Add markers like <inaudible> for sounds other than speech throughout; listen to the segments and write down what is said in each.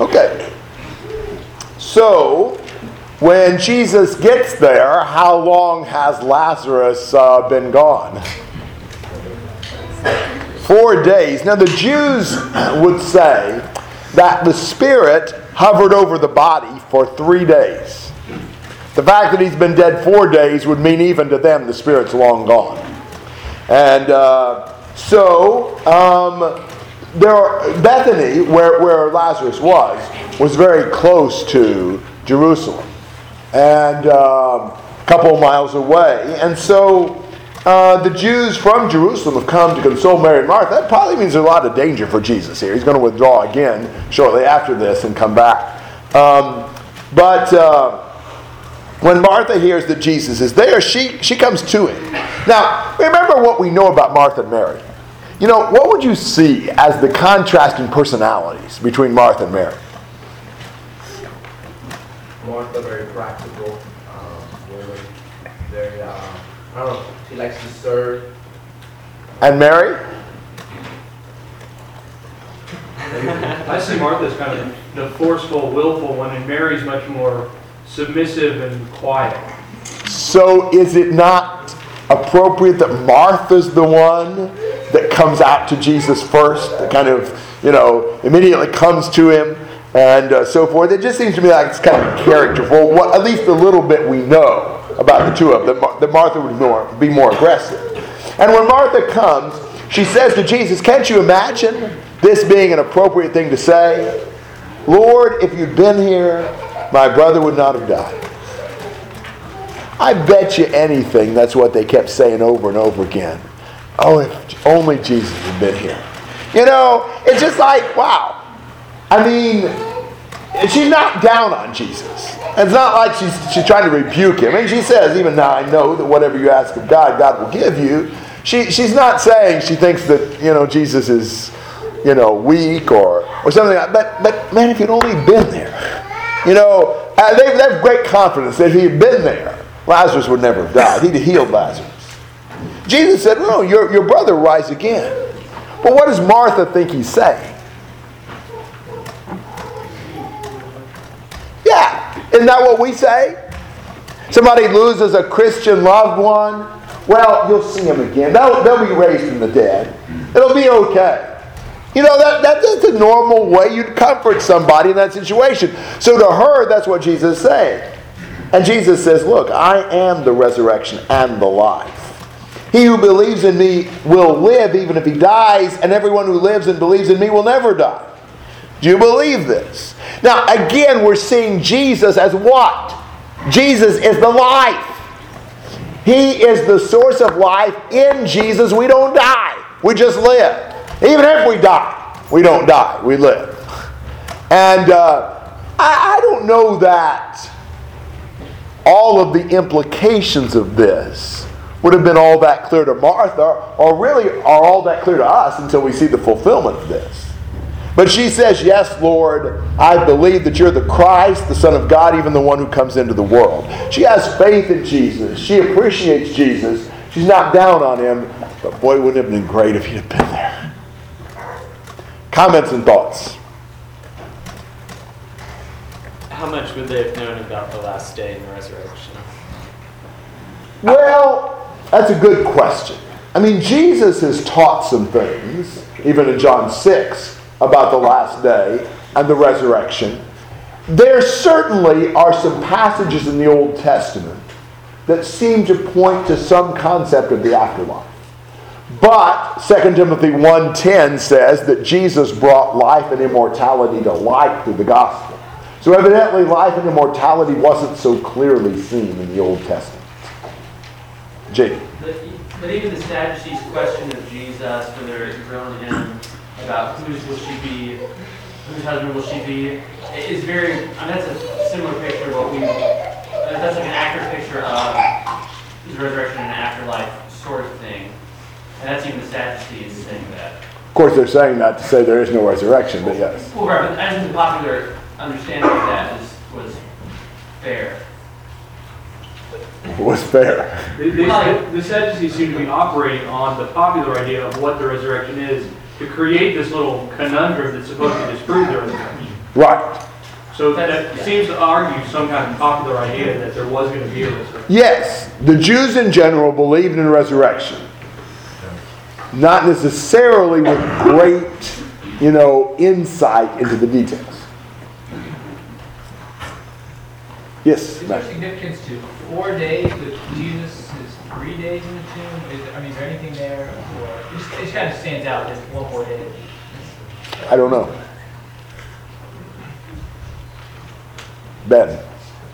Okay. So, when Jesus gets there, how long has Lazarus uh, been gone? Four days. Now, the Jews would say that the Spirit hovered over the body for three days. The fact that he's been dead four days would mean, even to them, the Spirit's long gone. And uh, so, um, there Bethany, where, where Lazarus was, was very close to Jerusalem and um, a couple of miles away. And so uh, the Jews from Jerusalem have come to console Mary and Martha. That probably means there's a lot of danger for Jesus here. He's going to withdraw again shortly after this and come back. Um, but uh, when Martha hears that Jesus is there, she, she comes to him. Now, remember what we know about Martha and Mary. You know, what would you see as the contrasting personalities between Martha and Mary? Martha very practical, um, very, very, uh, I don't know, she likes to serve. And Mary? I see Martha as kind of the forceful, willful one, and Mary's much more submissive and quiet. So is it not appropriate that Martha's the one that comes out to Jesus first, that kind of, you know, immediately comes to him and uh, so forth? It just seems to me like it's kind of characterful, what, at least a little bit we know about the two of them, that, Martha would more, be more aggressive. And when Martha comes, she says to Jesus, Can't you imagine this being an appropriate thing to say? Lord, if you'd been here, my brother would not have died. I bet you anything that's what they kept saying over and over again. Oh, if only Jesus had been here. You know, it's just like, wow. I mean, she's not down on Jesus. It's not like she's, she's trying to rebuke him. And she says, even now I know that whatever you ask of God, God will give you. She, she's not saying she thinks that, you know, Jesus is, you know, weak or, or something like that. But, but man, if you'd only been there, you know, uh, they, they have great confidence that if he had been there, Lazarus would never have died. He'd have healed Lazarus. Jesus said, No, your, your brother will rise again. But what does Martha think he's saying? Yeah, isn't that what we say? Somebody loses a Christian loved one. Well, you'll see him again. They'll, they'll be raised from the dead. It'll be okay. You know, that, that, that's a normal way you'd comfort somebody in that situation. So to her, that's what Jesus is saying. And Jesus says, Look, I am the resurrection and the life. He who believes in me will live even if he dies, and everyone who lives and believes in me will never die. Do you believe this? Now, again, we're seeing Jesus as what? Jesus is the life. He is the source of life. In Jesus, we don't die, we just live. Even if we die, we don't die, we live. And uh, I, I don't know that all of the implications of this would have been all that clear to Martha, or really are all that clear to us until we see the fulfillment of this. But she says, Yes, Lord, I believe that you're the Christ, the Son of God, even the one who comes into the world. She has faith in Jesus. She appreciates Jesus. She's not down on him, but boy, wouldn't it have been great if he'd have been there. Comments and thoughts? How much would they have known about the last day and the resurrection? Well, that's a good question. I mean, Jesus has taught some things, even in John 6, about the last day and the resurrection. There certainly are some passages in the Old Testament that seem to point to some concept of the afterlife. But 2 Timothy 1:10 says that Jesus brought life and immortality to light through the gospel. So evidently life and immortality wasn't so clearly seen in the Old Testament. Jake. But, but even the Sadducees' question of Jesus when they're grilling him about whose will she be, whose husband will she be, is very, I mean, that's a similar picture of what we, that's like an accurate picture of his resurrection and afterlife sort of thing. And that's even the Sadducees saying that. Of course, they're saying that to say there is no resurrection, but yes. Well, right, but I think the popular understanding of that was, was fair. It <laughs> was fair. The, the, the Sadducees seem to be operating on the popular idea of what the resurrection is, to create this little conundrum that's supposed to disprove the resurrection. Right. So that seems to argue some kind of popular idea that there was going to be a resurrection. Yes, the Jews in general believed in resurrection. Not necessarily with great, you know, insight into the details. Yes, Is there Matt. significance to four days with Jesus is three days in the tomb? Is, I mean, is there anything there? Or it just, it kind of stands out that one more day. I don't know. Ben. The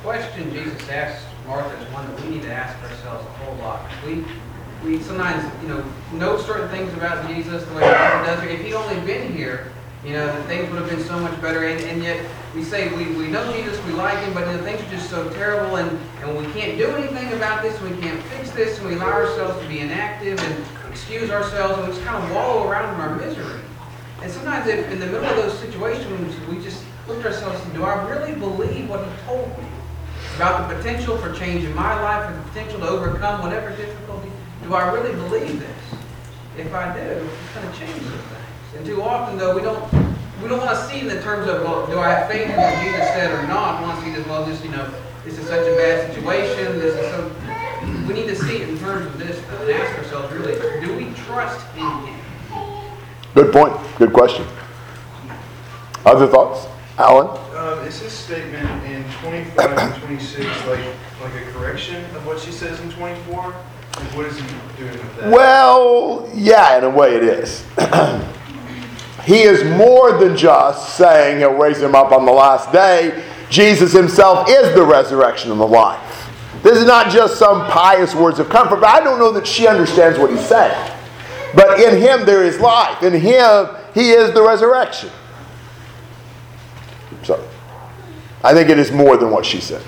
question Jesus asked Martha is one that we need to ask ourselves a whole lot. We, we sometimes, you know, know certain things about Jesus the way Martha does. If he'd only been here, you know, things would have been so much better. And, and yet we say we, we know Jesus, we like him, but you know, things are just so terrible and, and we can't do anything about this, and we can't fix this, and we allow ourselves to be inactive and excuse ourselves, and we just kind of wallow around in our misery. And sometimes if in the middle of those situations, we just look at ourselves and do I really believe what he told me about the potential for change in my life, or the potential to overcome whatever difficulty? Do I really believe this? If I do, it's going to change some things. And too often, though, we don't we don't want to see in the terms of, well, do I have faith in what Jesus said or not? We want to see this, well, just, you know, this is such a bad situation, this is so... We need to see it in terms of this and ask ourselves, really, do we trust in him? Good point. Good question. Other thoughts? Alan? Um, is his statement in 25 and 26 like like a correction of what she says in 24? Like what is he doing with that? Well, yeah, in a way it is. <clears throat> he is more than just saying he'll raise him up on the last day. Jesus himself is the resurrection and the life. This is not just some pious words of comfort, but I don't know that she understands what he's saying. But in him there is life. In him, he is the resurrection. So, I think it is more than what she said.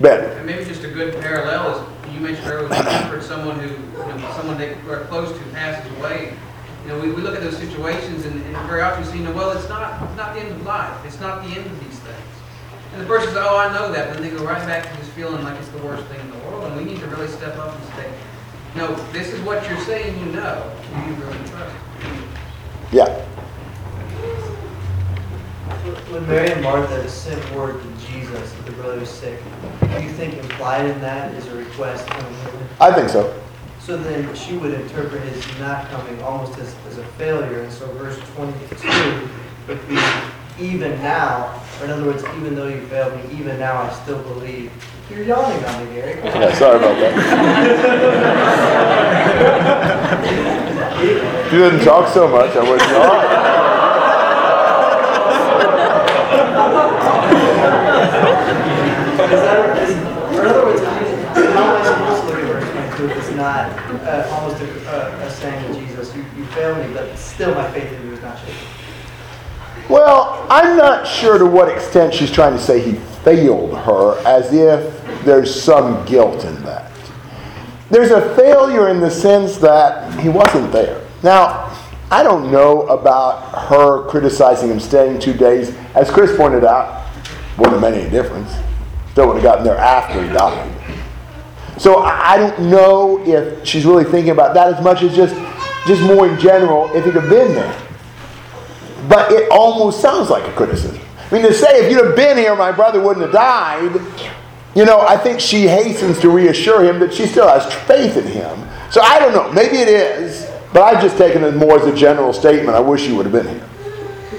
Ben. And maybe just a good parallel is, you mentioned earlier, comfort <clears throat> someone who, you know, someone they are close to passes away. You know, we, we look at those situations and, and very often we see, you know, well, it's not, it's not the end of life. It's not the end of these things. And the person says, oh, I know that, but then they go right back to just feeling like it's the worst thing in the world. And we need to really step up and say, no, this is what you're saying you know. Do you really trust? Yeah. When Mary and Martha sent word to Jesus that the brother was sick, do you think implied in that is a request from him? I think so. So then she would interpret his not coming almost as, as a failure. And so verse 22 would be, even now, or in other words, even though you failed me, even now I still believe. You're yawning on me, Gary. <laughs> Yeah, sorry about that. <laughs> you didn't talk so much, I wouldn't know. Is that, is, or in other words, how am I supposed to look at verse 22 if it's not uh, almost a, a, saying to Jesus, you, you failed me, but still my faith in you is not shaken? Well, I'm not sure to what extent she's trying to say he failed her, as if there's some guilt in that. There's a failure in the sense that he wasn't there. Now, I don't know about her criticizing him staying two days. As Chris pointed out, wouldn't have made any difference. Still would have gotten there after he died. So I don't know if she's really thinking about that as much as just, just more in general, if he'd have been there. But it almost sounds like a criticism. I mean, to say if you'd have been here, my brother wouldn't have died, you know, I think she hastens to reassure him that she still has faith in him. So I don't know. Maybe it is, but I've just taken it more as a general statement. I wish you would have been here.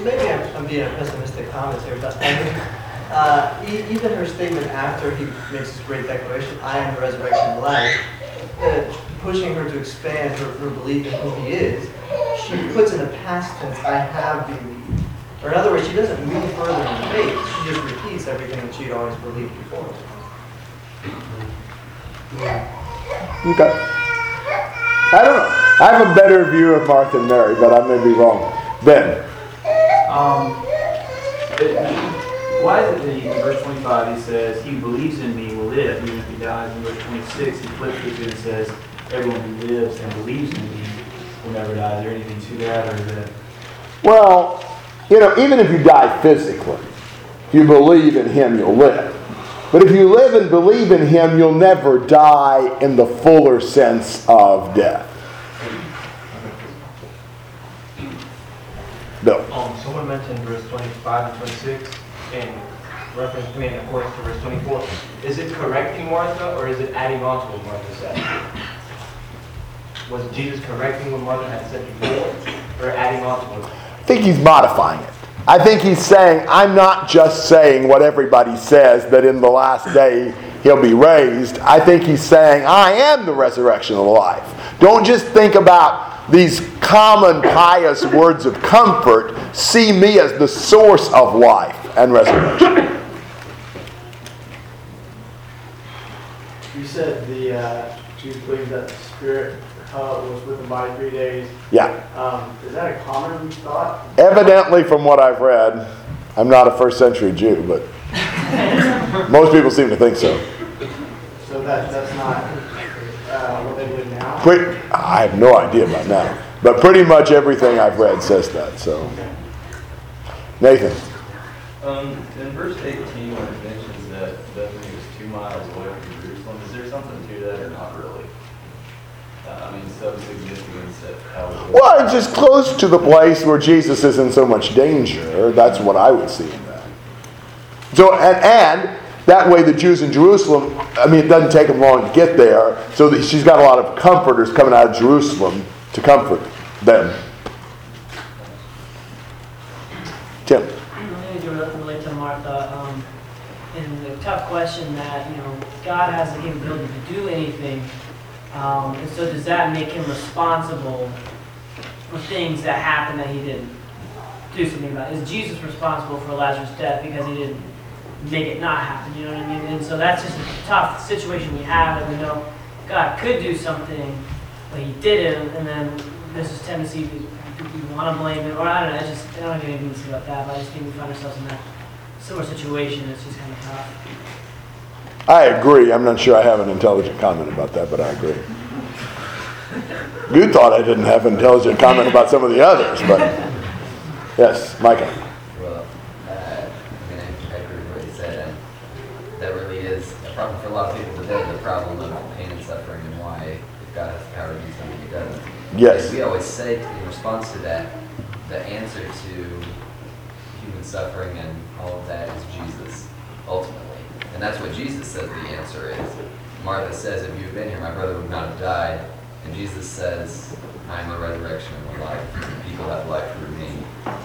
Maybe I'm being pessimistic comment here, but I mean, uh, e- even her statement after he makes this great declaration, I am the resurrection and life, uh, pushing her to expand her, her belief in who he is, she puts in the past tense, I have believed. Or in other words, she doesn't move further in faith, she just repeats everything that she'd always believed before. Okay. I don't know. I have a better view of Martha and Mary, but I may be wrong. Ben. Um, it- why is it that he, in verse 25 he says, He who believes in me will live even if he dies? In verse 26 he flips it and says, Everyone who lives and believes in me will never die. Is there anything to that or is that? Well, you know, even if you die physically, if you believe in Him, you'll live. But if you live and believe in Him, you'll never die in the fuller sense of death. Um, someone mentioned verse 25 and 26 in reference, I mean, according to verse 24. Is it correcting Martha or is it adding on to what Martha said? Was Jesus correcting what Martha had said before or adding on to what? I think he's modifying it. I think he's saying, I'm not just saying what everybody says that in the last day he'll be raised. I think he's saying, I am the resurrection of life. Don't just think about these common pious words of comfort. See me as the source of life and resurrection. You said the uh, Jews believe that the Spirit uh, was with them by three days. Yeah. Um, is that a common thought? Evidently, from what I've read, I'm not a first century Jew, but <laughs> most people seem to think so. So that that's not uh, what they believe now. Pretty, I have no idea about now, but pretty much everything I've read says that. So, Nathan, Um, in verse 18, when it mentions that Bethany was two miles away from Jerusalem, is there something to that or not really? Uh, I mean, some significance that how well, it's just close to the place where Jesus is in so much danger. That's what I would see in that. So, and, and that way, the Jews in Jerusalem, I mean, it doesn't take them long to get there. So that she's got a lot of comforters coming out of Jerusalem to comfort them. Tim. Martha, um, the tough question that, you know, God has the capability to do anything, um, and so does that make him responsible for things that happen that he didn't do something about? Is Jesus responsible for Lazarus' death because he didn't make it not happen, you know what I mean? And so that's just a tough situation we have, and we know God could do something, but he didn't, and then this tendency to we want to blame it, or I don't know, I just, I don't have anything to say about that, but I just think we find ourselves in that similar situation, it's just kind of tough. I agree. I'm not sure I have an intelligent comment about that, but I agree. You thought I didn't have an intelligent comment about some of the others, but yes, Micah. Well, uh, I mean, I I agree with what you said, and that really is a problem for a lot of people today, the problem of pain and suffering and why if God has the power to do something, he doesn't. Yes. And we always say in response to that, the answer to human suffering and all of that is Jesus, ultimately. And that's what Jesus says the answer is. Martha says, if you had been here, my brother would not have died. And Jesus says, I am the resurrection and the life. People have life through me.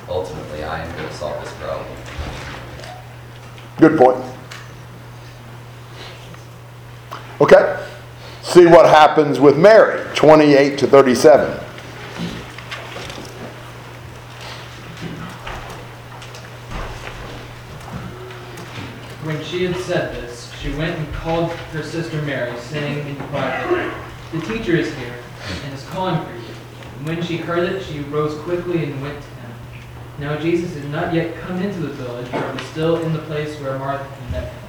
Ultimately, I am going to solve this problem. Good point. Okay. See what happens with Mary, 28 to 37. When she had said this, she went and called her sister Mary, saying in private, The teacher is here, and is calling for you. And when she heard it, she rose quickly and went to him. Now Jesus had not yet come into the village, but was still in the place where Martha had met him.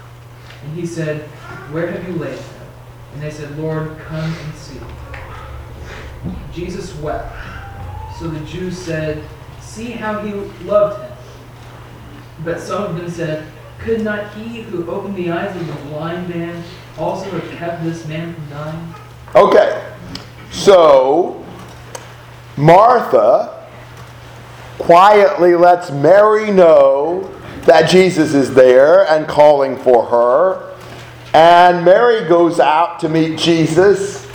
And he said, Where have you laid him? And they said, Lord, come and see. Jesus wept. So the Jews said, See how he loved him. But some of them said, Could not he who opened the eyes of the blind man also have kept this man from dying? Okay. So, Martha quietly lets Mary know that Jesus is there and calling for her. And Mary goes out to meet Jesus.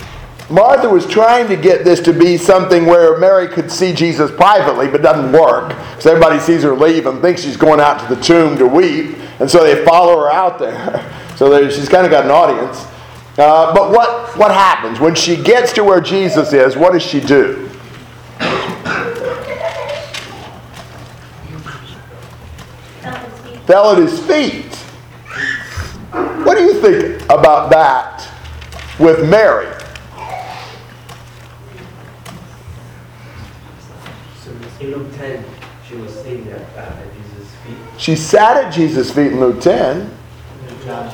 Martha was trying to get this to be something where Mary could see Jesus privately, but doesn't work. So everybody sees her leave and thinks she's going out to the tomb to weep, and so they follow her out there. <laughs> So she's kind of got an audience. Uh, but what, what happens? When she gets to where Jesus is, what does she do? Fell at his feet. What do you think about that with Mary? So in Luke 10, she was sitting at uh, at Jesus' feet. She sat at Jesus' feet in Luke 10. John,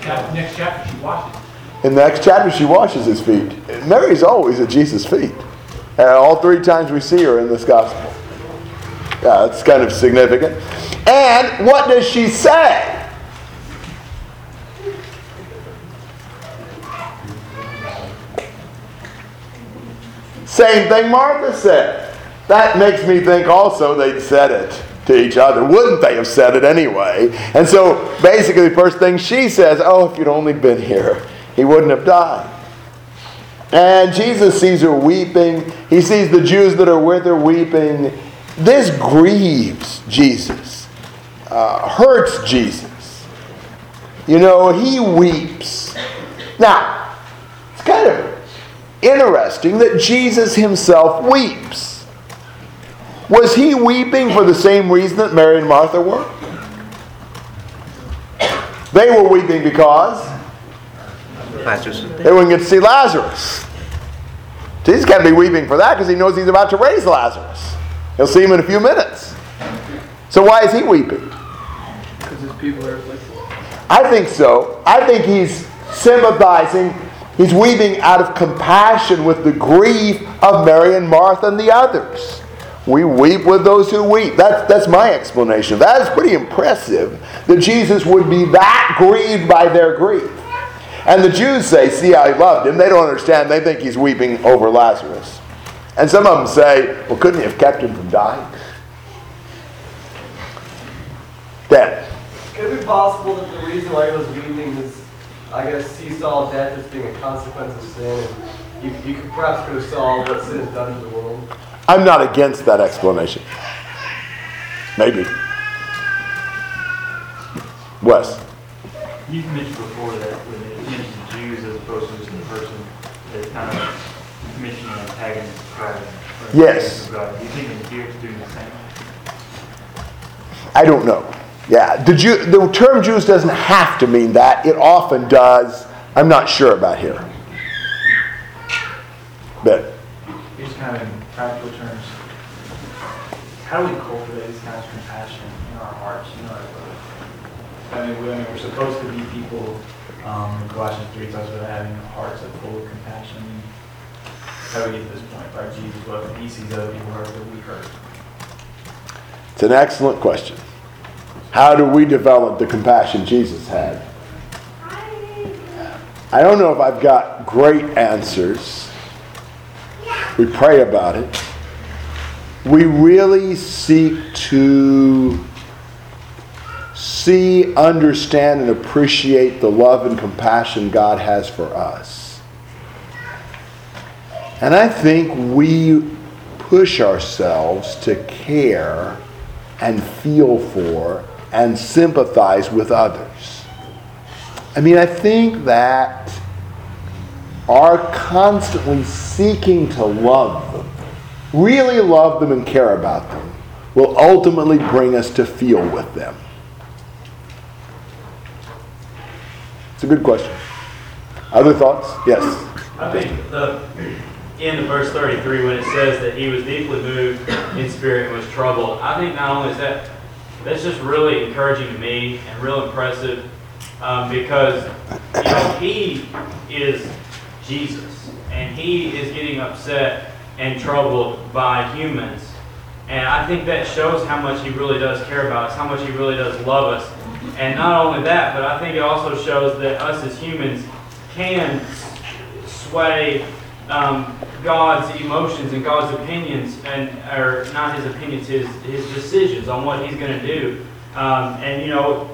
Chap- Next chapter, she washes. In the next chapter, she washes his feet. Mary's always at Jesus' feet. And all three times we see her in this gospel. Yeah, that's kind of significant. And what does she say? Same thing Martha said. That makes me think also they'd said it to each other. Wouldn't they have said it anyway? And so basically, the first thing she says, Oh, if you'd only been here, he wouldn't have died. And Jesus sees her weeping. He sees the Jews that are with her weeping. This grieves Jesus, uh, hurts Jesus. You know, he weeps. Now, it's kind of interesting that Jesus himself weeps. Was he weeping for the same reason that Mary and Martha were? They were weeping because they wouldn't get to see Lazarus. Jesus to be weeping for that because he knows he's about to raise Lazarus. He'll see him in a few minutes. So why is he weeping? People are. I think so. I think he's sympathizing. He's weeping out of compassion with the grief of Mary and Martha and the others. We weep with those who weep. That's, that's my explanation. That is pretty impressive that Jesus would be that grieved by their grief. And the Jews say, see how he loved him. They don't understand. They think he's weeping over Lazarus. And some of them say, well, couldn't he have kept him from dying? Dan. Could it be possible that the reason why he was weeping is, I guess, he saw death as being a consequence of sin, and you, you could perhaps could have saw what sin has done to the world? I'm not against that explanation. Maybe. Wes. You've mentioned before that when it mentions Jews as opposed to just the person, it's kind of mentioning an antagonist of God. or Yes. antagonist of God. Do you think in here it's doing the same? I don't know. Yeah, the, Jew, the term Jews doesn't have to mean that. It often does. I'm not sure about here. But Just kind of in practical terms, how do we cultivate this kind of compassion in our hearts? You know, I mean, we, I mean, we're supposed to be people. Um, in Colossians three talks about having hearts that full of compassion. How do we get to this point? By Jesus, what he sees other people hurt, that we hurt. it's an excellent question. How do we develop the compassion Jesus had? I don't know if I've got great answers. We pray about it. We really seek to see, understand, and appreciate the love and compassion God has for us. And I think we push ourselves to care and feel for and sympathize with others. I mean, I think that our constantly seeking to love them, really love them and care about them, will ultimately bring us to feel with them. It's a good question. Other thoughts? Yes. I think the end of verse 33, when it says that he was deeply moved in spirit and was troubled, I think not only is that, that's just really encouraging to me and real impressive um, because, you know, he is Jesus and he is getting upset and troubled by humans. And I think that shows how much he really does care about us, how much he really does love us. And not only that, but I think it also shows that us as humans can sway um, God's emotions and God's opinions, and or not his opinions, his his decisions on what he's going to do. Um, and you know,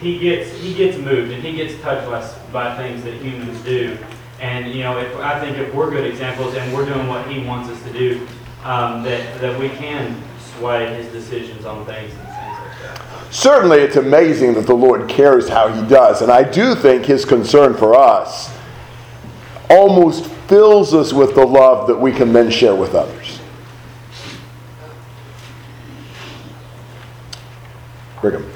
he gets he gets moved and he gets touched by, by things that humans do. And you know, if I think if we're good examples and we're doing what he wants us to do, um, that that we can sway his decisions on things. Certainly, it's amazing that the Lord cares how He does. And I do think His concern for us almost fills us with the love that we can then share with others. Brigham.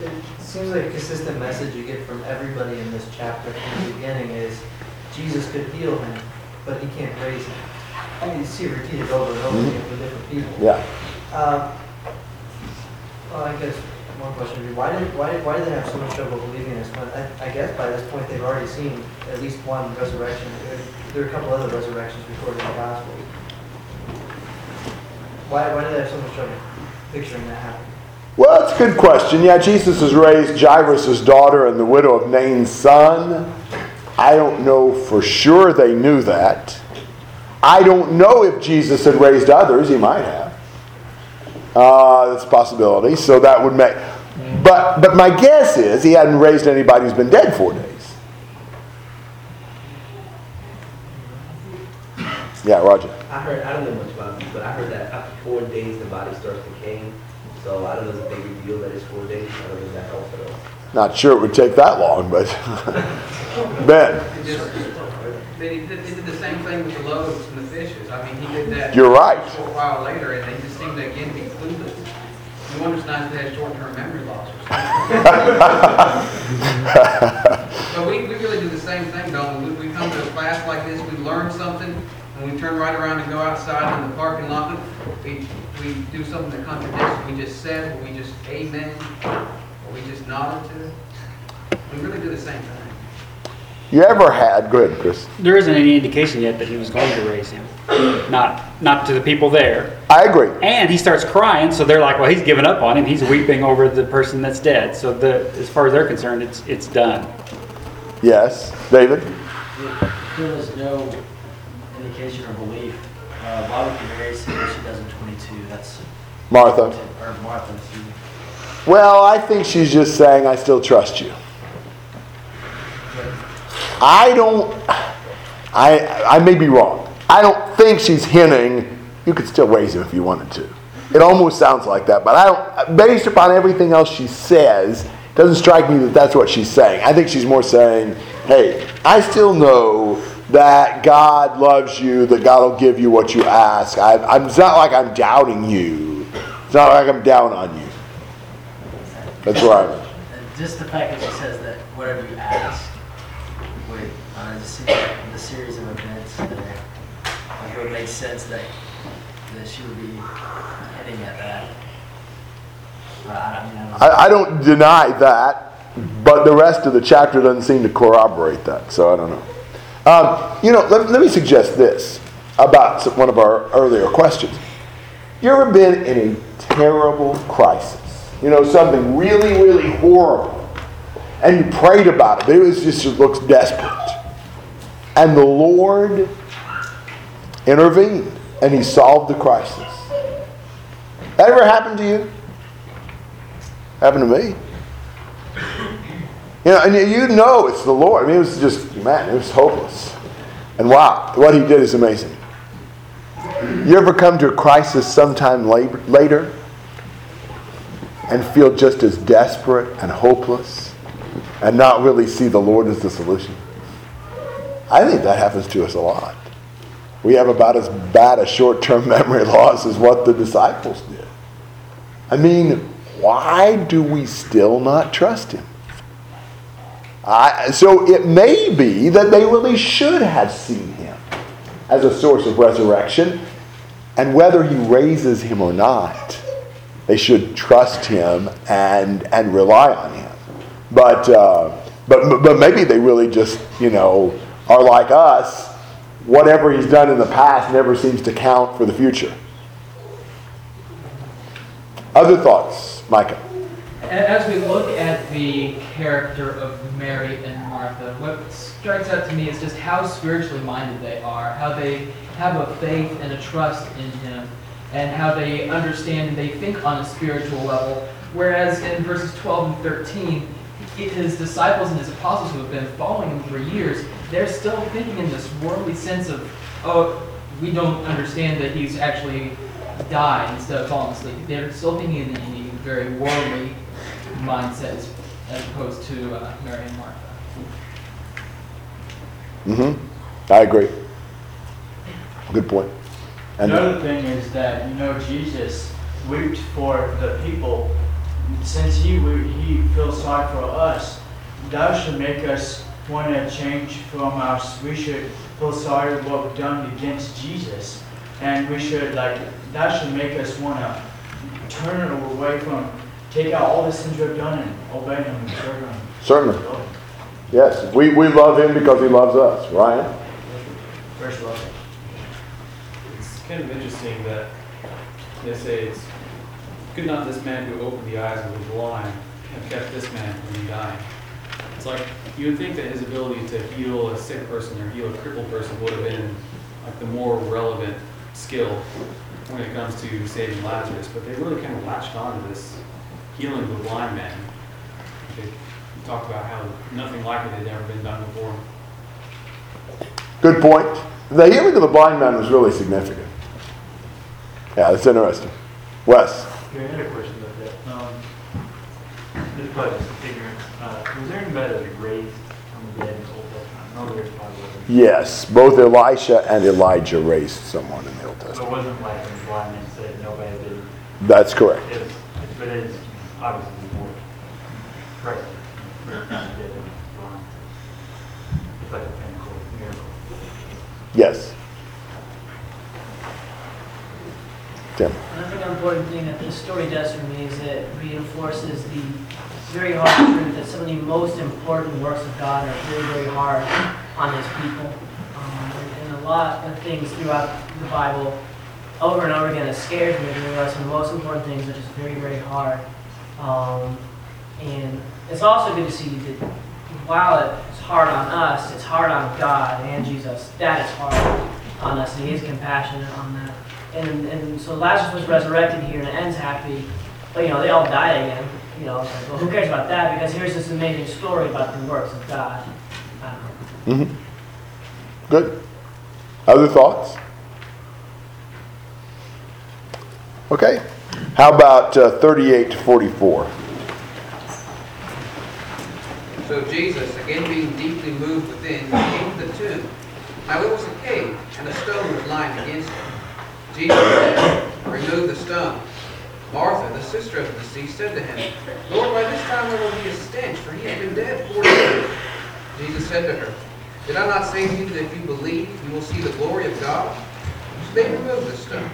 It seems like a consistent message you get from everybody in this chapter from the beginning is Jesus could heal him, but he can't raise him. I mean, you see it repeated over and over again with different people. Yeah. Um, Well, I guess one question why did, why why did they have so much trouble believing this? When I, I guess by this point, they've already seen at least one resurrection. There- are a couple other resurrections recorded in the Gospels. Why, why did they have so much trouble picturing that happening? Well, that's a good question. Yeah, Jesus has raised Jairus' daughter and the widow of Nain's son. I don't know for sure they knew that. I don't know if Jesus had raised others. He might have. Uh, that's a possibility. So that would make. But but my guess is he hadn't raised anybody who's been dead four days. Yeah, Roger. I heard, I don't know much about this, but I heard that after four days, the body starts decaying. So I don't know if they reveal that it's four days. I don't know if that helps at all. Not sure it would take that long, but <laughs> Ben, It just- They did, they did the same thing with the loaves and the fishes. I mean, he did that. You're right. A short while later, and they just seemed to again be You wonder it's if they had short-term memory loss or something. <laughs> But we, we really do the same thing, don't we? We come to a class like this, we learn something, and we turn right around and go outside in the parking lot. We, we do something that contradicts what we just said, what we just amen, what we just nodded to. We really do the same thing. You ever had? Go ahead, Chris. There isn't any indication yet that he was going to raise him. Not, not to the people there. I agree. And he starts crying, so they're like, well, he's given up on him. He's weeping over the person that's dead. So the, as far as they're concerned, it's, it's done. Yes, David. There was no indication or belief. Uh, why would you marry somebody she does in 22? That's Martha. or Martha. Well, I think she's just saying, I still trust you. I don't, I, I may be wrong. I don't think she's hinting you could still raise him if you wanted to. It almost sounds like that, but I don't, based upon everything else she says, it doesn't strike me that that's what she's saying. I think she's more saying, hey, I still know that God loves you, that God will give you what you ask. I, I'm, it's not like I'm doubting you. It's not like I'm down on you. That's where I'm. Just the fact that she says that whatever you ask, uh, seems the series of events there, like it would make sense that, that she would be hitting at that. I, I don't know. I, I don't deny that, but the rest of the chapter doesn't seem to corroborate that, so I don't know. Um, you know, let, let me suggest this about one of our earlier questions. You ever been in a terrible crisis? You know, something really, really horrible, and you prayed about it, but it was just it looks desperate. And the Lord intervened, and He solved the crisis. That ever happened to you? Happened to me. You know, and you know it's the Lord. I mean, it was just, man, it was hopeless. And wow, what he did is amazing. You ever come to a crisis sometime later and feel just as desperate and hopeless and not really see the Lord as the solution? I think that happens to us a lot. We have about as bad a short term <laughs> memory loss as what the disciples did. I mean, why do we still not trust him? I, so it may be that they really should have seen him as a source of resurrection, and whether he raises him or not, they should trust him and and rely on him. But uh, but but maybe they really just you know are like us. Whatever he's done in the past never seems to count for the future. Other thoughts, Micah? As we look at the character of Mary and Martha, what strikes out to me is just how spiritually minded they are, how they have a faith and a trust in Him, and how they understand and they think on a spiritual level. Whereas in verses 12 and 13, his disciples and his apostles who have been following him for years, they're still thinking in this worldly sense of, oh, we don't understand that he's actually died instead of falling asleep. They're still thinking in, in a very worldly mindset as, as opposed to uh, Mary and Martha. Mm-hmm. I agree. Good point. And Another thing is that, you know, Jesus wept for the people. Since he, we- he feels sorry for us, that should make us want to change from us. we should feel sorry for what we've done against Jesus. And we should, like, that should make us want to turn away from, take out all the sins we've done and obey Him and serve Him. Certainly. Yes, we, we love him because he loves us. Ryan? First love. It's kind of interesting that they say it's good not this man who opened the eyes of the blind have kept this man from dying. It's like you would think that his ability to heal a sick person or heal a crippled person would have been like the more relevant skill when it comes to saving Lazarus, but they really kind of latched on to this healing of the blind man. They talked about how nothing like it had ever been done before. Good point. The healing of the blind man was really significant. Yeah, that's interesting. Wes? Yeah, I had a question about that. Um, this is probably just ignorance. Uh, was there anybody that was raised from the dead in the Old Testament? I know there's probably wasn't. Yes, both Elisha and Elijah raised someone in the Old So Testament. it wasn't like when the blind man said nobody did. That's correct. It was, but it is obviously more present. It's not dead and blind. It's like a pinnacle miracle. Yes. Tim? I think an important thing that this story does for me is it reinforces the very hard truth that some of the most important works of God are very, very hard on His people. Um, and, a lot of things throughout the Bible, over and over again, it scares me to realize some of the most important things are just very, very hard. Um, and it's also good to see that while it's hard on us, it's hard on God and Jesus. That is hard on us, and He is compassionate on that. And, and so Lazarus was resurrected here and it ends happy, but you know, they all died again. You know, like, well, who cares about that? Because here's this amazing story about the works of God. I don't know. hmm Good. Other thoughts? Okay. How about uh, 38 to 44? So Jesus, again being deeply moved within, came to the tomb. Now it was a cave, and a stone was lying against it. Jesus said, Remove the stone. Martha, the sister of the deceased, said to him, Lord, by this time there will be a stench, for he has been dead four days. Jesus said to her, Did I not say to you that if you believe, you will see the glory of God? So they removed the stone.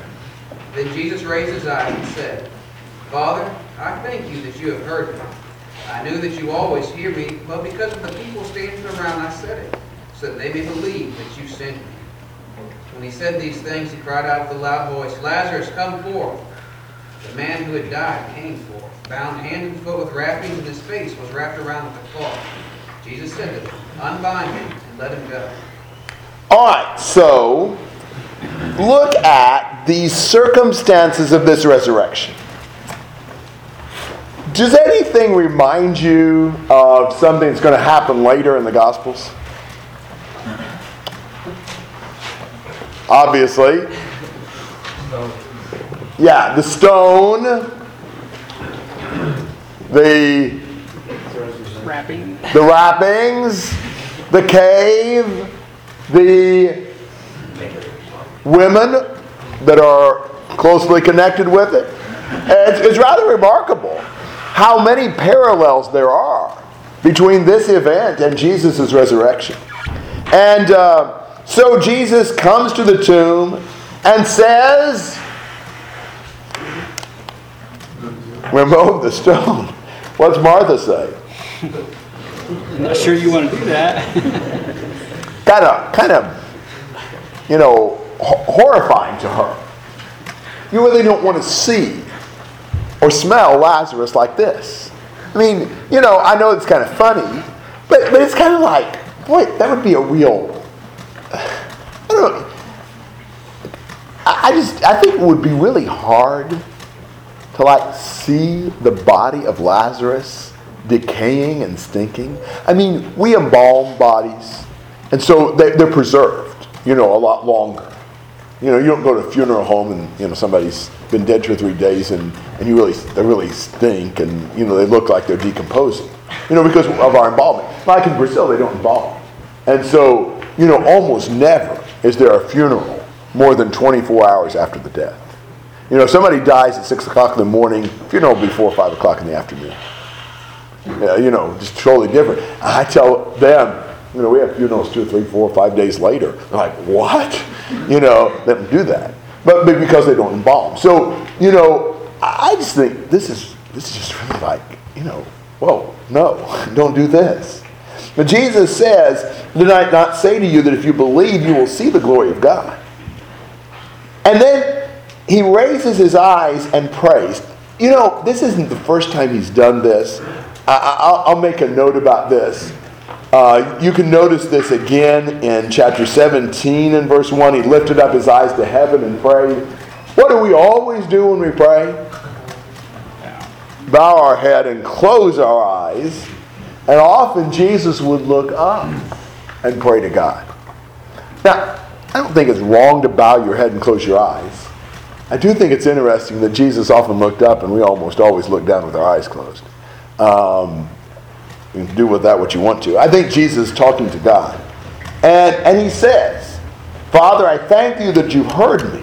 Then Jesus raised his eyes and said, Father, I thank you that you have heard me. I knew that you always hear me, but because of the people standing around, I said it, so that they may believe that you sent me. When he said these things, he cried out with a loud voice, Lazarus, come forth. The man who had died came forth, bound hand and foot with wrappings, and his face was wrapped around with a cloth. Jesus said to them, Unbind him and let him go. All right, so look at the circumstances of this resurrection. Does anything remind you of something that's going to happen later in the Gospels? Obviously. Yeah, the stone, the Wrapping. the wrappings, the cave, the women that are closely connected with it. It's, it's rather remarkable how many parallels there are between this event and Jesus' resurrection. And uh, so Jesus comes to the tomb and says, Remove the stone. What's Martha say? I'm not sure you want to do that. kind of, kind of, you know, ho- horrifying to her. You really don't want to see or smell Lazarus like this. I mean, you know, I know it's kind of funny, but, but it's kind of like, boy, that would be a real. I don't know. I I just, I think it would be really hard to like see the body of Lazarus decaying and stinking. I mean, we embalm bodies, and so they, they're preserved, you know, a lot longer. You know, you don't go to a funeral home and you know somebody's been dead two or three days, and, and you really they really stink, and you know they look like they're decomposing. You know, because of our embalming. Like in Brazil, they don't embalm, and so you know almost never is there a funeral more than 24 hours after the death. You know, if somebody dies at six o'clock in the morning, funeral will be four or five o'clock in the afternoon. Yeah, you know, just totally different. I tell them, you know, we have funerals two, three, four, five days later. They're like, what? You know, let them do that. But, but because they don't embalm. So, you know, I just think this is this is just really like, you know, whoa, no, <laughs> don't do this. But Jesus says, Did I not say to you that if you believe, you will see the glory of God? And then he raises his eyes and prays. You know, this isn't the first time he's done this. I, will make a note about this. Uh, you can notice this again in chapter 17 and verse 1. He lifted up his eyes to heaven and prayed. What do we always do when we pray? Bow our head and close our eyes. And often Jesus would look up and pray to God. Now, I don't think it's wrong to bow your head and close your eyes. I do think it's interesting that Jesus often looked up and we almost always look down with our eyes closed. Um, you can do with that what you want to. I think Jesus is talking to God. And, and he says, Father, I thank you that you've heard me.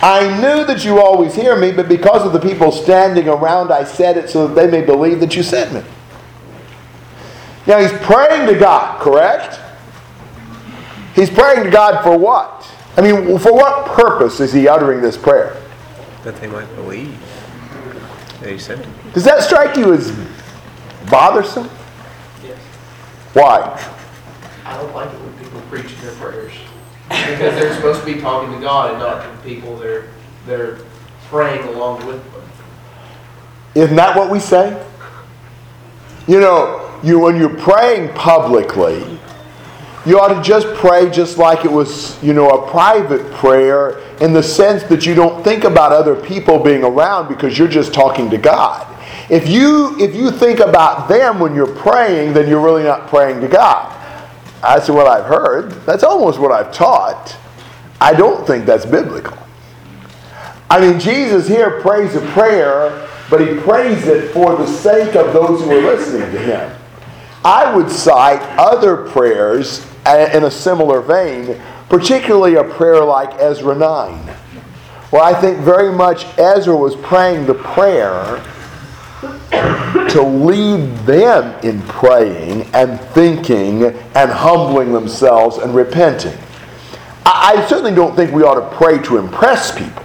I knew that you always hear me, but because of the people standing around, I said it so that they may believe that you sent me. Now he's praying to God, correct? He's praying to God for what? I mean, for what purpose is he uttering this prayer? That they might believe that he sent him. Does that strike you as bothersome? Yes. Why? I don't like it when people preach their prayers. Because they're supposed to be talking to God and not to people they're, they're praying along with them. Isn't that what we say? You know, you when you're praying publicly, you ought to just pray just like it was, you know, a private prayer in the sense that you don't think about other people being around because you're just talking to God. If you if you think about them when you're praying, then you're really not praying to God. That's what I've heard. That's almost what I've taught. I don't think that's biblical. I mean, Jesus here prays a prayer, but he prays it for the sake of those who are listening to him. I would cite other prayers uh, in a similar vein, particularly a prayer like Ezra 9, where I think very much Ezra was praying the prayer to lead them in praying and thinking and humbling themselves and repenting. I, I certainly don't think we ought to pray to impress people.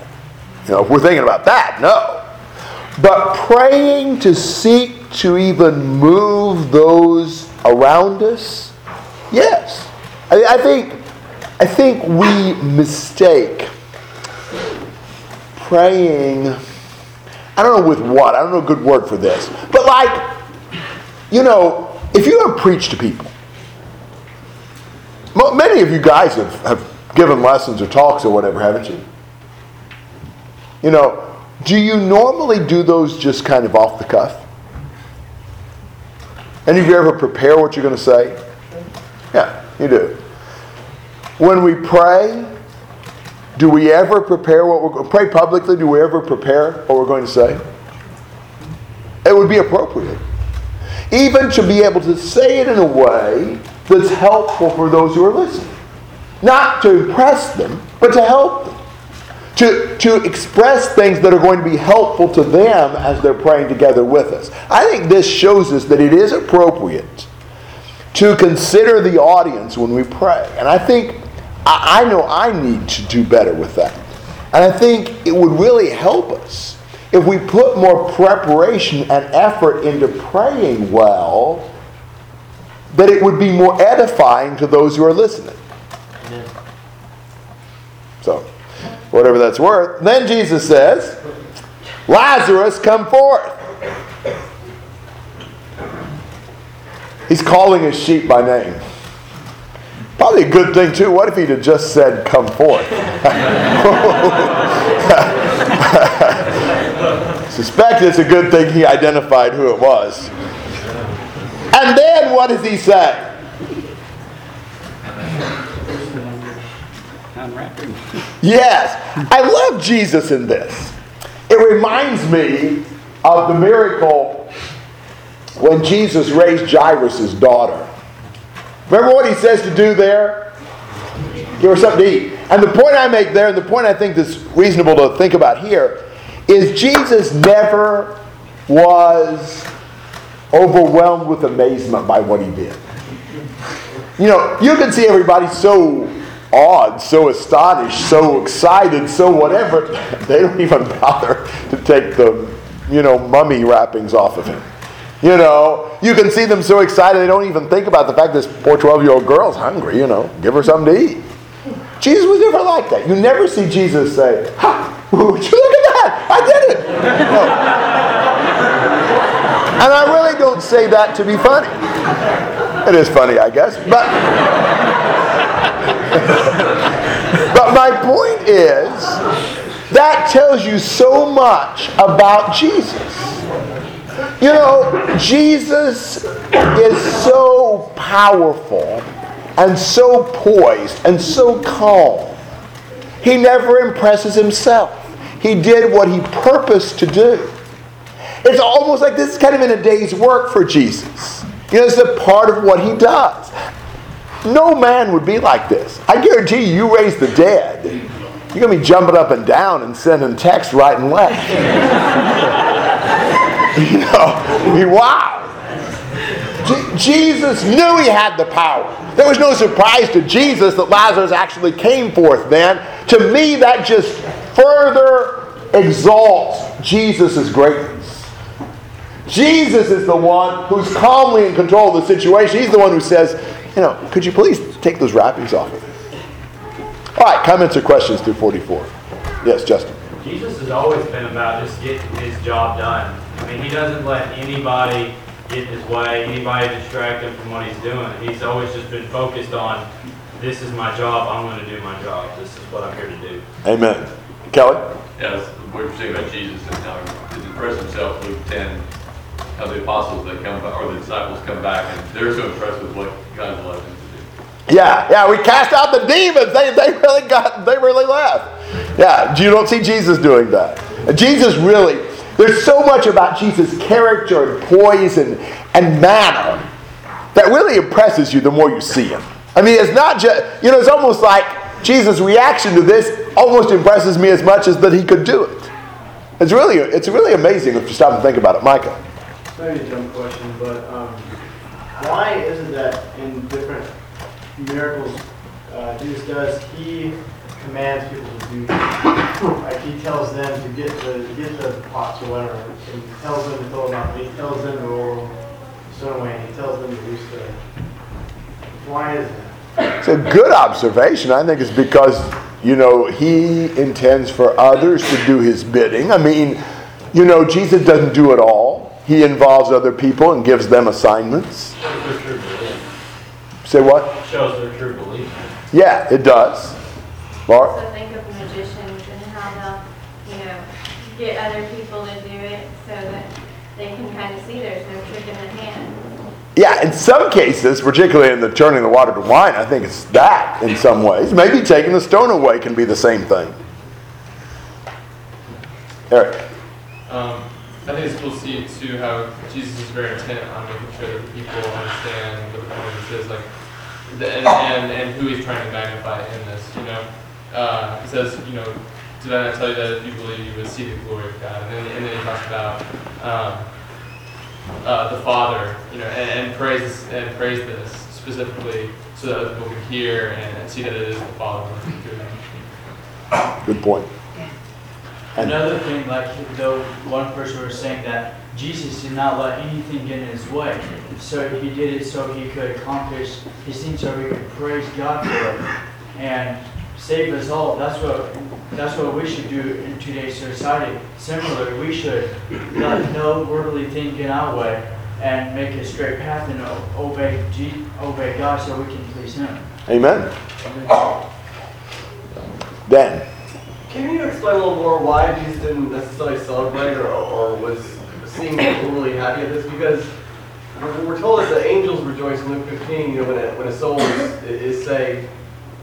You know, if we're thinking about that, no. But praying to seek to even move those around us, yes. I, I think I think we mistake praying. I don't know with what. I don't know a good word for this. But like, you know, if you ever preach to people, many of you guys have, have given lessons or talks or whatever, haven't you? You know, do you normally do those just kind of off the cuff? Any of you ever prepare what you're going to say? Yeah, you do. When we pray, do we ever prepare what we're going to pray publicly? Do we ever prepare what we're going to say? It would be appropriate. Even to be able to say it in a way that's helpful for those who are listening. Not to impress them, but to help them to, to express things that are going to be helpful to them as they're praying together with us. I think this shows us that it is appropriate to consider the audience when we pray. And I think, I, I know I need to do better with that. And I think it would really help us if we put more preparation and effort into praying well, that it would be more edifying to those who are listening. Amen. So whatever that's worth. Then Jesus says, Lazarus, come forth. He's calling his sheep by name. Probably a good thing, too. What if he'd have just said, come forth? <laughs> Suspect it's a good thing he identified who it was. And then what does he say? Yes, I love Jesus in this. It reminds me of the miracle when Jesus raised Jairus' daughter. Remember what he says to do there? Give her something to eat. And the point I make there, and the point I think that's reasonable to think about here, is Jesus never was overwhelmed with amazement by what he did. You know, you can see everybody so awed, so astonished, so excited, so whatever, <laughs> they don't even bother to take the, you know, mummy wrappings off of him. You know, you can see them so excited they don't even think about the fact this poor 12 year old girl's hungry, you know, give her something to eat. Jesus was never like that. You never see Jesus say, Ha, <laughs> would you look at that? I did it. No. And I really don't say that to be funny. It is funny, I guess. But, but my point is, that tells you so much about Jesus. You know, Jesus is so powerful and so poised and so calm. He never impresses himself. He did what he purposed to do. It's almost like this is kind of in a day's work for Jesus. You know, it's a part of what he does. No man would be like this. I guarantee you, you raise the dead. You're going to be jumping up and down and sending texts right and left. <laughs> you know, wow. Je- Jesus knew he had the power. There was no surprise to Jesus that Lazarus actually came forth then. To me, that just further exalts Jesus' greatness. Jesus is the one who's calmly in control of the situation. He's the one who says, you know, could you please take those wrappings off of it? All right, comments or questions through 44? Yes, Justin. Jesus has always been about just getting his job done. I mean, he doesn't let anybody get in his way, anybody distract him from what he's doing. He's always just been focused on, this is my job, I'm going to do my job. This is what I'm here to do. Amen. Kelly? Yes, what we're saying about Jesus and how he impressed himself, Luke 10, how the apostles that come, back or the disciples come back and they're so impressed with what God's allowed them to do. Yeah, yeah, we cast out the demons. They, they really got, they really left. Yeah, you don't see Jesus doing that. Jesus really, there's so much about Jesus' character and poise and, and manner that really impresses you the more you see him. I mean, it's not just, you know, it's almost like Jesus' reaction to this almost impresses me as much as that he could do it. It's really, it's really amazing if you stop and think about it. Micah. Maybe a dumb question, but um, why is it that in different miracles uh, Jesus does, he commands people to do? Like he tells them to get the get the pots or whatever, and he tells them to throw them out, he tells them to roll the stone away, and he tells them to do stuff. Why is that? It's a good observation. I think it's because, you know, he intends for others to do his bidding. I mean, you know, Jesus doesn't do it all. He involves other people and gives them assignments. Shows their true belief. Say what? Shows their true belief. Yeah, it does. Mark? Also think of magicians and how they'll, you know, get other people to do it so that they can kind of see there's no trick in the hand. Yeah, in some cases, particularly in the turning the water to wine, I think it's that in some ways. Maybe taking the stone away can be the same thing. Eric. Um, I think it's cool to see too how Jesus is very intent on making sure that people understand what the point of this is, like, the, and, and, and who he's trying to magnify in this. You know, uh, he says, you know, did I not tell you that if you believe, you would see the glory of God? And then, and then he talks about um, uh, the Father, you know, and, and praise and praise this specifically so that other people can hear and, and see that it is the Father. Good point. Another thing, like though one person was saying that Jesus did not let anything get in his way. So he did it so he could accomplish his thing, so he could praise God for it and save us all. That's what that's what we should do in today's society. Similarly, we should let no worldly thing get in our way and make a straight path and obey obey God so we can please Him. Amen. Dan. Can you explain a little more why Jesus didn't necessarily celebrate or, or was seeming overly happy at this? Because we're, we're told that the angels rejoice in Luke 15, you know, when a, when a soul is, is saved.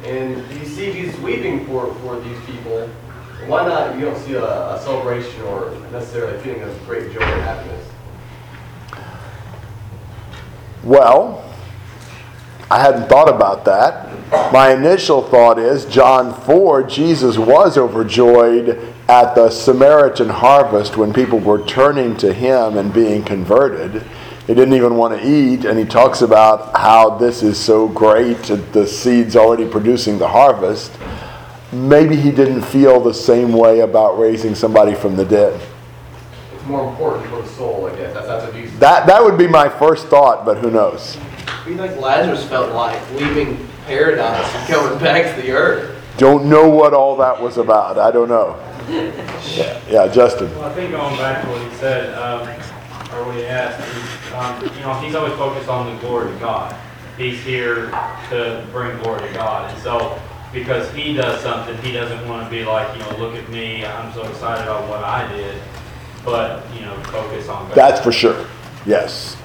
And you see Jesus weeping for, for these people. Why not, you don't see a, a celebration or necessarily a feeling of great joy and happiness? Well, I hadn't thought about that. My initial thought is John 4, Jesus was overjoyed at the Samaritan harvest when people were turning to him and being converted. he didn't even want to eat, and he talks about how this is so great that the seed's already producing the harvest. Maybe he didn't feel the same way about raising somebody from the dead. It's more important for the soul, I guess. That's, that's what Jesus. That, that would be my first thought, but who knows? I mean, like Lazarus felt like leaving paradise and coming back to the earth. Don't know what all that was about. I don't know. Yeah, <laughs> yeah Justin. Well, I think going back to what he said, um, or what he asked, um, you know, he's always focused on the glory of God. He's here to bring glory to God. And so, because he does something, he doesn't want to be like, you know, look at me, I'm so excited about what I did, but, you know, focus on God. That's for sure. Yes.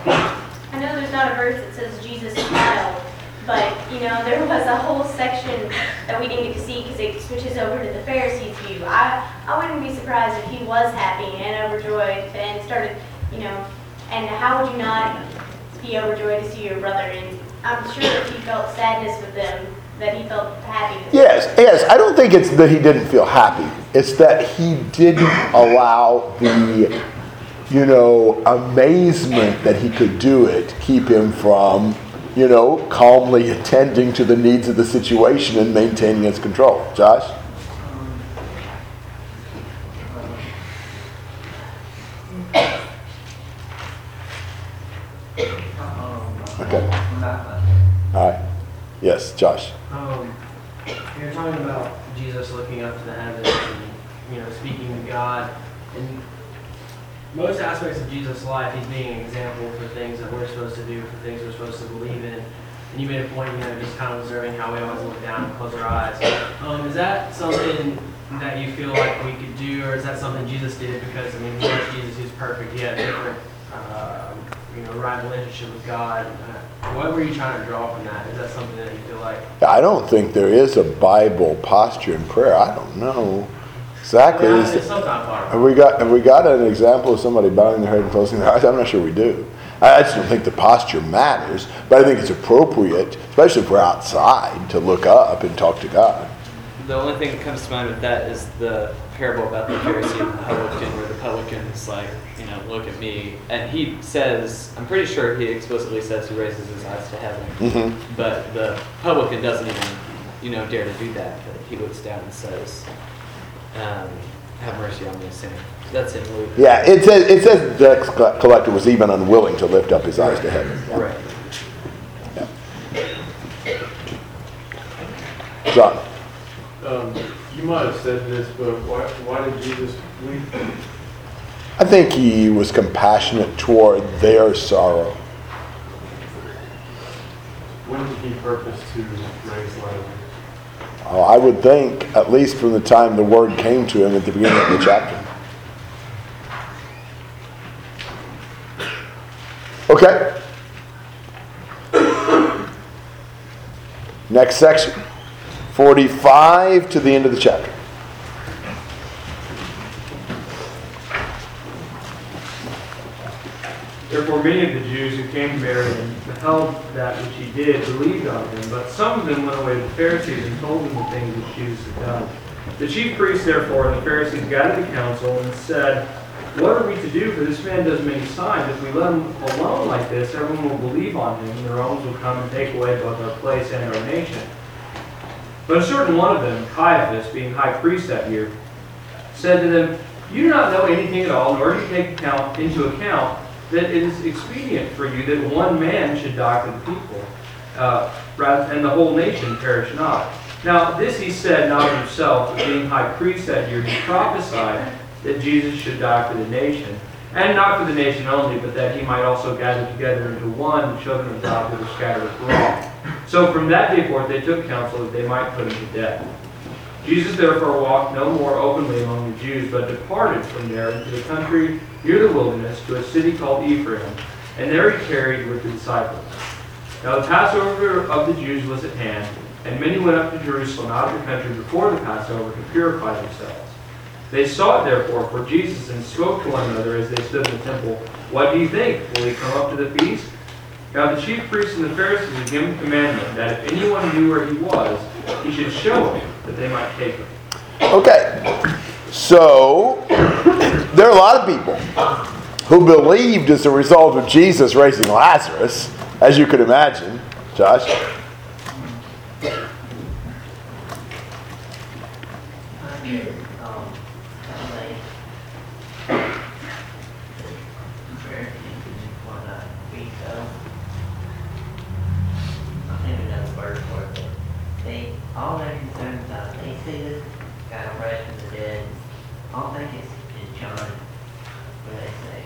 There's not a verse that says Jesus smiled, but, you know, there was a whole section that we didn't get to see because it switches over to the Pharisees' view. I, I wouldn't be surprised if he was happy and overjoyed and started, you know, and how would you not be overjoyed to see your brother? And I'm sure that he felt sadness with them, that he felt happy. Yes, yes. I don't think it's that he didn't feel happy. It's that he didn't allow the, you know, amazement that he could do it keep him from, you know, calmly attending to the needs of the situation and maintaining his control. Josh? Um, okay. All right. Yes, Josh. Um, you're talking about Jesus looking up to the heavens and, you know, speaking to God. And most aspects of Jesus' an example for things that we're supposed to do, for things we're supposed to believe in. And you made a point, you know, just kind of observing how we always look down and close our eyes. Um, is that something that you feel like we could do, or is that something Jesus did? Because, I mean, Jesus, he was perfect. He had a different, uh, you know, right relationship with God. Uh, what were you trying to draw from that? Is that something that you feel like I don't think there is a Bible posture in prayer. I don't know exactly. Yeah, it's some kind of. Have we got have we got an example of somebody bowing their head and closing their eyes? I'm not sure we do. I I just don't think the posture matters, but I think it's appropriate, especially if we're outside, to look up and talk to God. The only thing that comes to mind with that is the parable about the Pharisee and the publican, where the publican is like, you know, look at me. And he says, I'm pretty sure he explicitly says he raises his eyes to heaven. Mhm. But the publican doesn't even, you know, dare to do that. But he looks down and says, um, have mercy on me, a sinner. That's in Luke. Yeah, it says it says the tax collector was even unwilling to lift up his eyes to heaven. Yeah. Right. John. Um, you might have said this, but why, why did Jesus weep? I think he was compassionate toward their sorrow. When did he purpose to raise Lazarus? Oh, I would think, at least from the time the word came to him at the beginning of the chapter. Okay. Next section 45 to the end of the chapter. Therefore, many of the Jews who came to Mary and beheld that which he did believed on him, but some of them went away to the Pharisees and told them the things which Jesus had done. The chief priests, therefore, and the Pharisees gathered the council and said, What are we to do? For this man does many signs. If we let him alone like this, everyone will believe on him, and the Romans will come and take away both our place and our nation. But a certain one of them, Caiaphas, being high priest that year, said to them, You do not know anything at all, nor do you take account, into account that it is expedient for you that one man should die for the people, uh, rather, and the whole nation perish not. Now, this he said not of himself, but being high priest that year, he prophesied that Jesus should die for the nation, and not for the nation only, but that he might also gather together into one the children of God that were scattered abroad. So from that day forth they took counsel that they might put him to death. Jesus therefore walked no more openly among the Jews, but departed from there into the country near the wilderness to a city called Ephraim, and there he tarried with the disciples. Now the Passover of the Jews was at hand, and many went up to Jerusalem out of the country before the Passover to purify themselves. They sought therefore for Jesus and spoke to one another as they stood in the temple, What do you think? Will he come up to the feast? Now the chief priests and the Pharisees had given commandment that if anyone knew where he was, he should show him, that they might take him. Okay, so there are a lot of people who believed as a result of Jesus raising Lazarus, as you could imagine. Josh? Um, like, prayer one uh, week ago. I think another word for it, but they, all their concerns, uh, they see this guy raised from the dead. I don't think it's, it's John, what they say.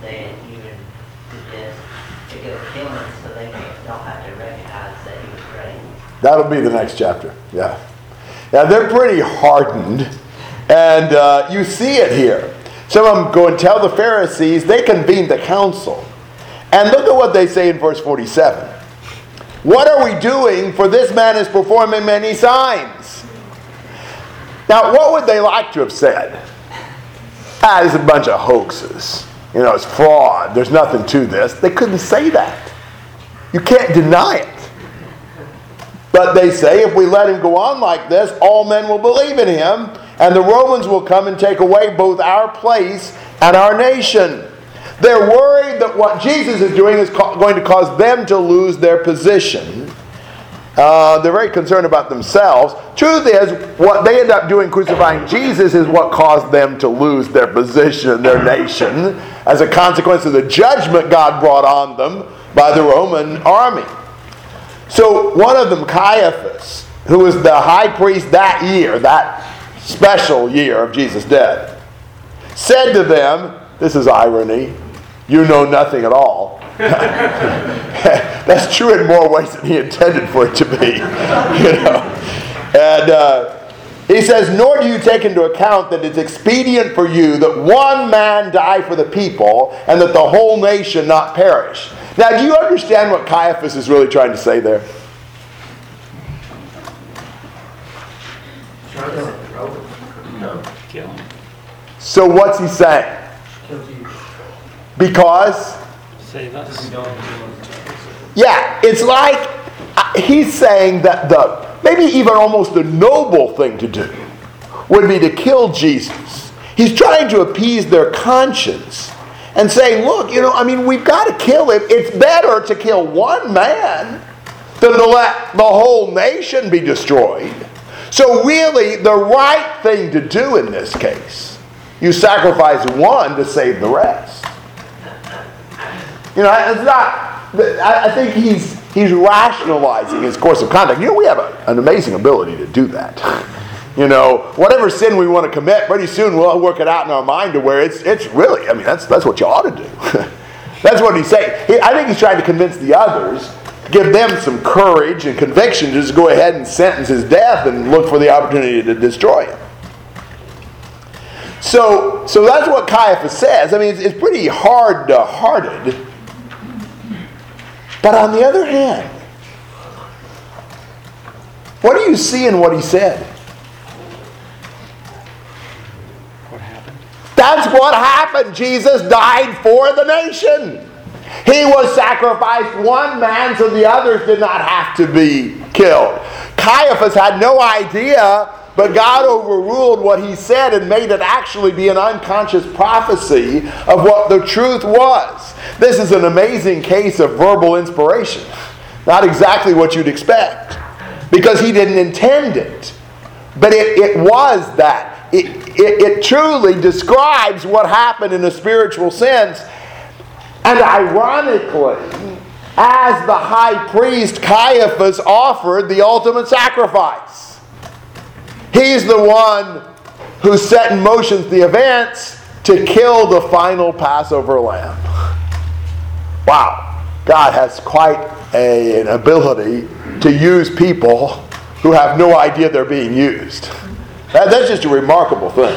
They even suggest they go kill him so they don't have to recognize that he was raised. That'll be the next chapter. Yeah. Yeah, they're pretty hardened. And uh, you see it here. Some of them go and tell the Pharisees, they convene the council. And look at what they say in verse 47. What are we doing? For this man is performing many signs. Now, what would they like to have said? Ah, a bunch of hoaxes. You know, it's fraud. There's nothing to this. They couldn't say that. You can't deny it. But they say if we let him go on like this, all men will believe in him, and the Romans will come and take away both our place and our nation. They're worried that what Jesus is doing is going to cause them to lose their position. Uh, they're very concerned about themselves. Truth is, what they end up doing crucifying Jesus is what caused them to lose their position, their nation, as a consequence of the judgment God brought on them by the Roman army. So one of them, Caiaphas, who was the high priest that year, that special year of Jesus' death, said to them, This is irony, you know nothing at all. <laughs> That's true in more ways than he intended for it to be. <laughs> You know? And uh, he says, Nor do you take into account that it's expedient for you that one man die for the people and that the whole nation not perish. Now, do you understand what Caiaphas is really trying to say there? So, what's he saying? Because, yeah, it's like uh, he's saying that the maybe even almost the noble thing to do would be to kill Jesus. He's trying to appease their conscience and saying, look, you know, I mean, we've got to kill him. It's better to kill one man than to let the whole nation be destroyed. So, really, the right thing to do in this case, you sacrifice one to save the rest. You know, it's not, I think he's, he's rationalizing his course of conduct. You know, we have a, an amazing ability to do that. You know, whatever sin we want to commit, pretty soon we'll work it out in our mind to where it's, it's really, I mean, that's, that's what you ought to do. <laughs> that's what he's saying. He, I think he's trying to convince the others, give them some courage and conviction to just go ahead and sentence his death and look for the opportunity to destroy him. So, so that's what Caiaphas says. I mean, it's, it's pretty hard hearted. But on the other hand, what do you see in what he said? What happened? That's what happened. Jesus died for the nation. He was sacrificed one man so the others did not have to be killed. Caiaphas had no idea, but God overruled what he said and made it actually be an unconscious prophecy of what the truth was. This is an amazing case of verbal inspiration. Not exactly what you'd expect, because he didn't intend it. But it, it was that. It, it, it truly describes what happened in a spiritual sense. And ironically, as the high priest Caiaphas offered the ultimate sacrifice. He's the one who set in motion the events to kill the final Passover lamb. Wow. God has quite a, an ability to use people who have no idea they're being used. That, that's just a remarkable thing.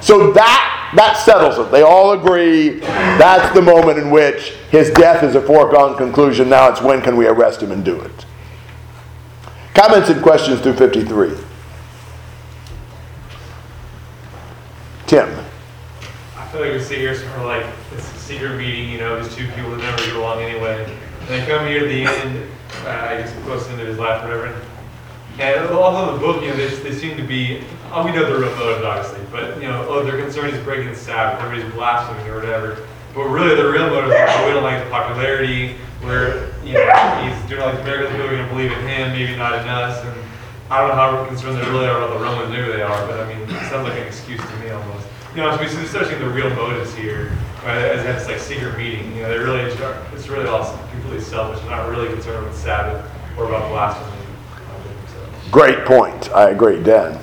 So that, that settles it. They all agree that's the moment in which his death is a foregone conclusion. Now it's when can we arrest him and do it. Comments and questions through 53. Tim. I feel like we sit here sort of like this secret meeting, you know, these two people that never get along anyway. And they come here to the end, uh, I guess close into his life, whatever. And of the book, you know, they, they seem to be, oh, we know the real motives, obviously, but, you know, oh, their concern is breaking the Sabbath, everybody's blaspheming or whatever. But really, the real motive is we don't like the popularity. We're, you know, he's doing all these miracles. People are going to believe in him, maybe not in us. And I don't know how concerned they really are about the Romans. Maybe they are, but I mean, it sounds like an excuse to me almost. You know, we start seeing the real motives here, right? As in it's like secret meeting. You know, they're really, it's really all completely selfish. They're not really concerned with Sabbath or about blasphemy. Great point. I agree, Dan.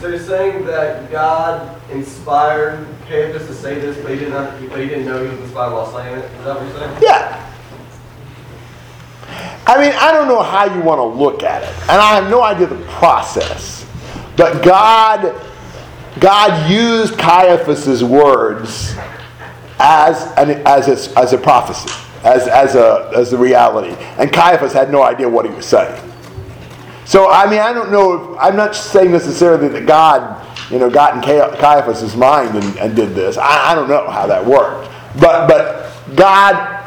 So you're saying that God inspired Caiaphas to say this, but he did not, but he didn't know he was inspired while saying it. Is that what you're saying? Yeah. I mean, I don't know how you want to look at it, and I have no idea the process. But God, God used Caiaphas's words as an, as a, as a prophecy, as as a as a reality, and Caiaphas had no idea what he was saying. So I mean, I don't know. If, I'm not saying necessarily that God, you know, got in Caiaphas's mind and, and did this. I, I don't know how that worked, but but God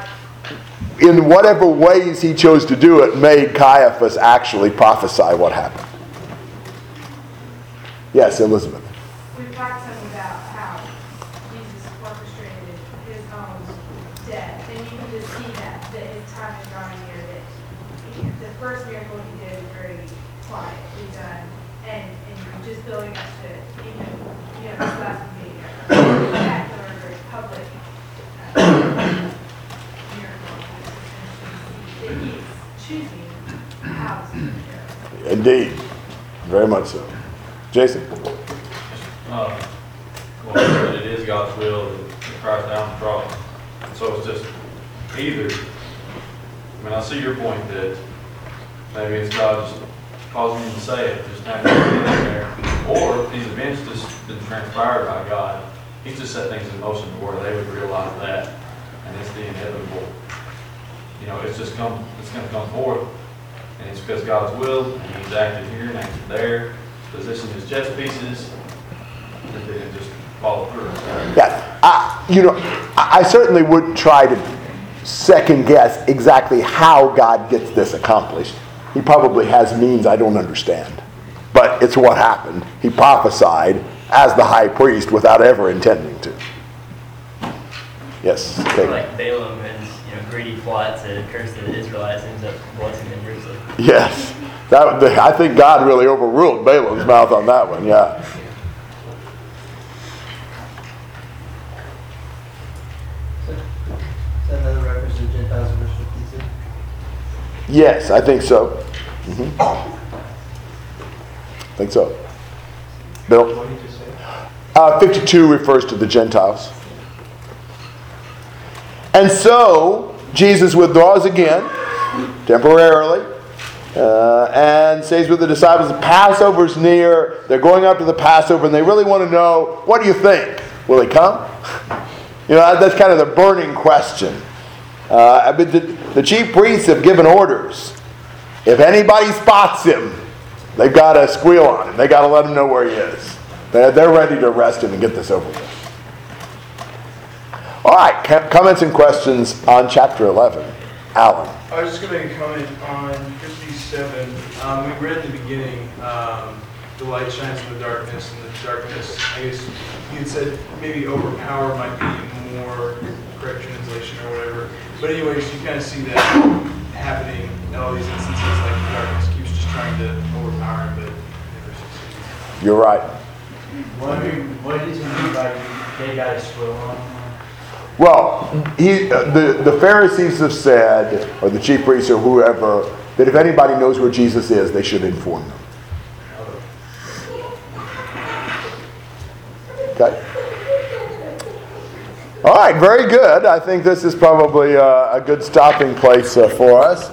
in whatever ways he chose to do it, made Caiaphas actually prophesy what happened. Yes, Elizabeth. We've talked some about how Jesus orchestrated his own death, and you can just see that, that his time is drawing near, that he, the first miracle he did was very quietly done, and, and you're just building up to, even, you know, this last being a spectacular, very public, uh, that he's choosing how to share. Indeed. Very much so. Jason? Uh, well, that it is God's will that Christ down the cross. So it's just either, I mean, I see your point that maybe it's God just causing him to say it, just having to get in there. Or these events just been transpired by God. He's just set things in motion to where they would realize that, and it's the inevitable you know, it's just come, it's going to come forth, and it's because God's will, and He's acted here and acted there, positioned His chess pieces, that they just follow through. Yeah, I, you know, I, I certainly wouldn't try to second guess exactly how God gets this accomplished. He probably has means I don't understand, but it's what happened. He prophesied as the high priest without ever intending to. Yes. Okay. Like Balaam and you know, greedy plot to curse the Israelites ends up blessing them Jerusalem. Yes. That, I think God really overruled Balaam's mouth on that one, yeah. Is that another reference to Gentiles in verse 56? Yes, I think so. hmm I think so. Bill? What did you say? Uh, 52 refers to the Gentiles. And so, Jesus withdraws again, temporarily, uh, and says with the disciples, the Passover's near. They're going up to the Passover, and they really want to know, what do you think? Will he come? <laughs> You know, that's kind of the burning question. Uh, but the, the chief priests have given orders. If anybody spots him, they've got to squeal on him. They've got to let him know where he is. They're, they're ready to arrest him and get this over with. All right, comments and questions on chapter 11. Alan. I was just going to make a comment on 57. Um, we read in the beginning, um, the light shines in the darkness, and the darkness, I guess you had said maybe overpower might be more correct translation or whatever. But anyways, you kind of see that happening in all these instances, like the darkness keeps just trying to overpower him, but never succeeds. You're right. What, what does he mean by they got a squirrel on them? Well, he, uh, the, the Pharisees have said, or the chief priests or whoever, that if anybody knows where Jesus is, they should inform them. Okay. All right, very good. I think this is probably uh, a good stopping place uh, for us.